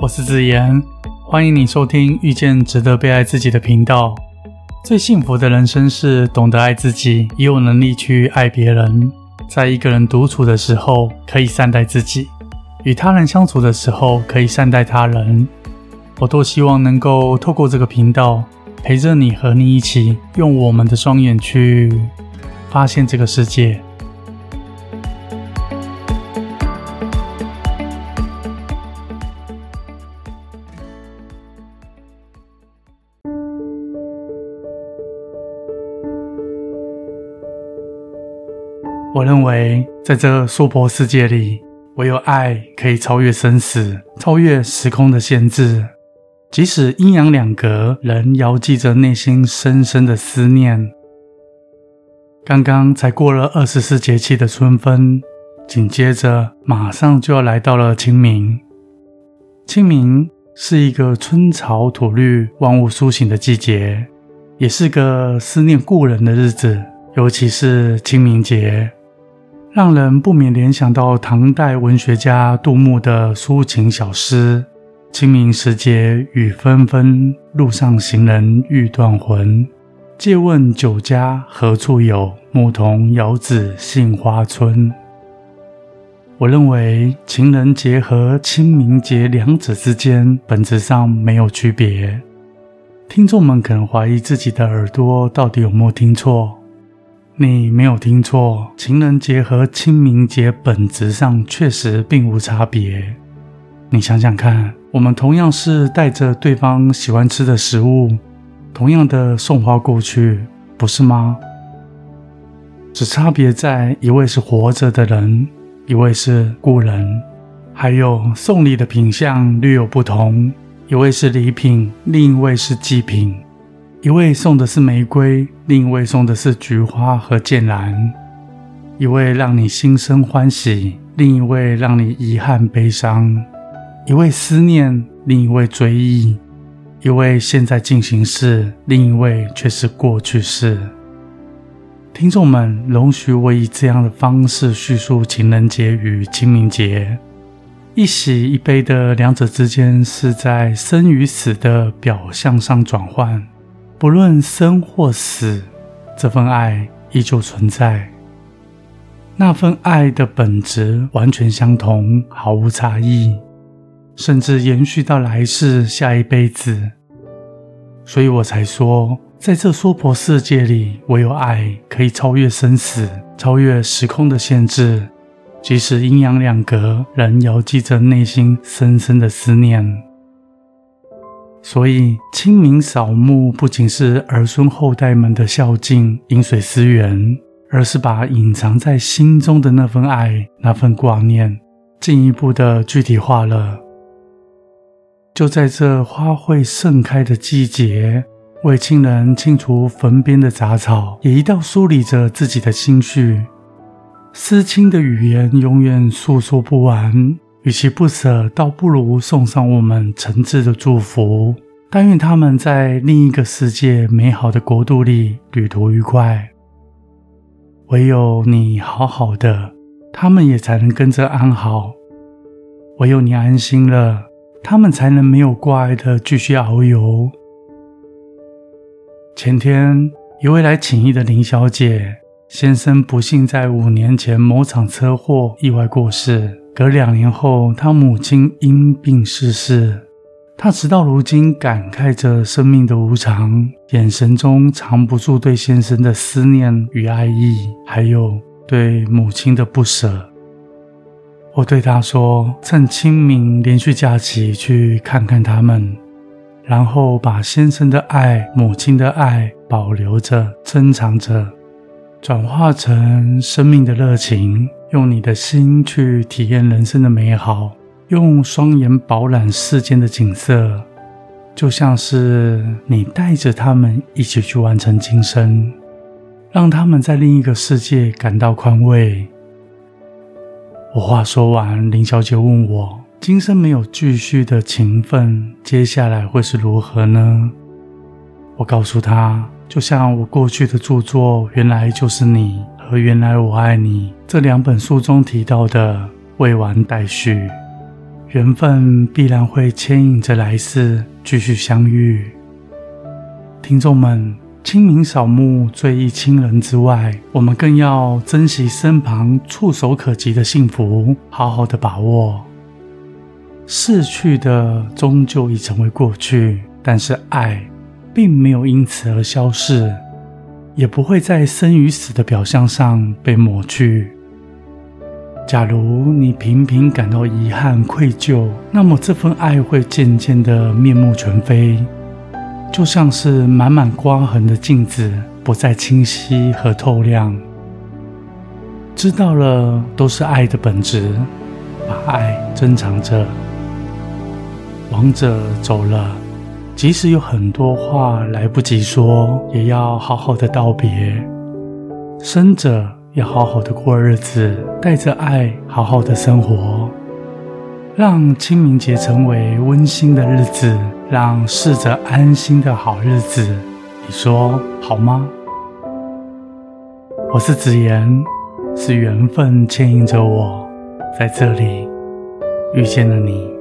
我是子言，欢迎你收听遇见值得被爱自己的频道。最幸福的人生是懂得爱自己，也有能力去爱别人。在一个人独处的时候，可以善待自己；与他人相处的时候，可以善待他人。我多希望能够透过这个频道，陪着你和你一起，用我们的双眼去发现这个世界。我认为，在这娑婆世界里，唯有爱可以超越生死，超越时空的限制。即使阴阳两隔，仍遥寄着内心深深的思念。刚刚才过了二十四节气的春分，紧接着马上就要来到了清明。清明是一个春潮吐绿、万物苏醒的季节，也是个思念故人的日子，尤其是清明节。让人不免联想到唐代文学家杜牧的抒情小诗：“清明时节雨纷纷，路上行人欲断魂。借问酒家何处有？牧童遥指杏花村。”我认为情人节和清明节两者之间本质上没有区别。听众们可能怀疑自己的耳朵到底有没有听错。你没有听错，情人节和清明节本质上确实并无差别。你想想看，我们同样是带着对方喜欢吃的食物，同样的送花过去，不是吗？只差别在一位是活着的人，一位是故人，还有送礼的品相略有不同，一位是礼品，另一位是祭品。一位送的是玫瑰，另一位送的是菊花和剑兰；一位让你心生欢喜，另一位让你遗憾悲伤；一位思念，另一位追忆；一位现在进行式，另一位却是过去式。听众们，容许我以这样的方式叙述情人节与清明节，一喜一悲的两者之间，是在生与死的表象上转换。不论生或死，这份爱依旧存在。那份爱的本质完全相同，毫无差异，甚至延续到来世、下一辈子。所以我才说，在这娑婆世界里，唯有爱可以超越生死，超越时空的限制。即使阴阳两隔，仍遥寄着内心深深的思念。所以，清明扫墓不仅是儿孙后代们的孝敬、饮水思源，而是把隐藏在心中的那份爱、那份挂念，进一步的具体化了。就在这花卉盛开的季节，为亲人清除坟边的杂草，也一道梳理着自己的心绪。思亲的语言永远诉说不完。与其不舍，倒不如送上我们诚挚的祝福。但愿他们在另一个世界美好的国度里旅途愉快。唯有你好好的，他们也才能跟着安好。唯有你安心了，他们才能没有挂碍的继续遨游。前天，一位来请益的林小姐先生不幸在五年前某场车祸意外过世。隔两年后，他母亲因病逝世。他直到如今感慨着生命的无常，眼神中藏不住对先生的思念与爱意，还有对母亲的不舍。我对他说：“趁清明连续假期去看看他们，然后把先生的爱、母亲的爱保留着、珍藏着，转化成生命的热情。”用你的心去体验人生的美好，用双眼饱览世间的景色，就像是你带着他们一起去完成今生，让他们在另一个世界感到宽慰。我话说完，林小姐问我：今生没有继续的情分，接下来会是如何呢？我告诉她：就像我过去的著作，原来就是你。和原来我爱你这两本书中提到的未完待续，缘分必然会牵引着来世继续相遇。听众们，清明扫墓、追忆亲人之外，我们更要珍惜身旁触手可及的幸福，好好的把握。逝去的终究已成为过去，但是爱并没有因此而消逝，也不会在生与死的表象上被抹去。假如你频频感到遗憾、愧疚，那么这份爱会渐渐的面目全非，就像是满满刮痕的镜子，不再清晰和透亮。知道了，都是爱的本质，把爱珍藏着。亡者走了，即使有很多话来不及说，也要好好的道别。生者要好好的过日子，带着爱好好的生活，让清明节成为温馨的日子，让逝者安心的好日子。你说好吗？我是子言，是缘分牵引着我，在这里遇见了你。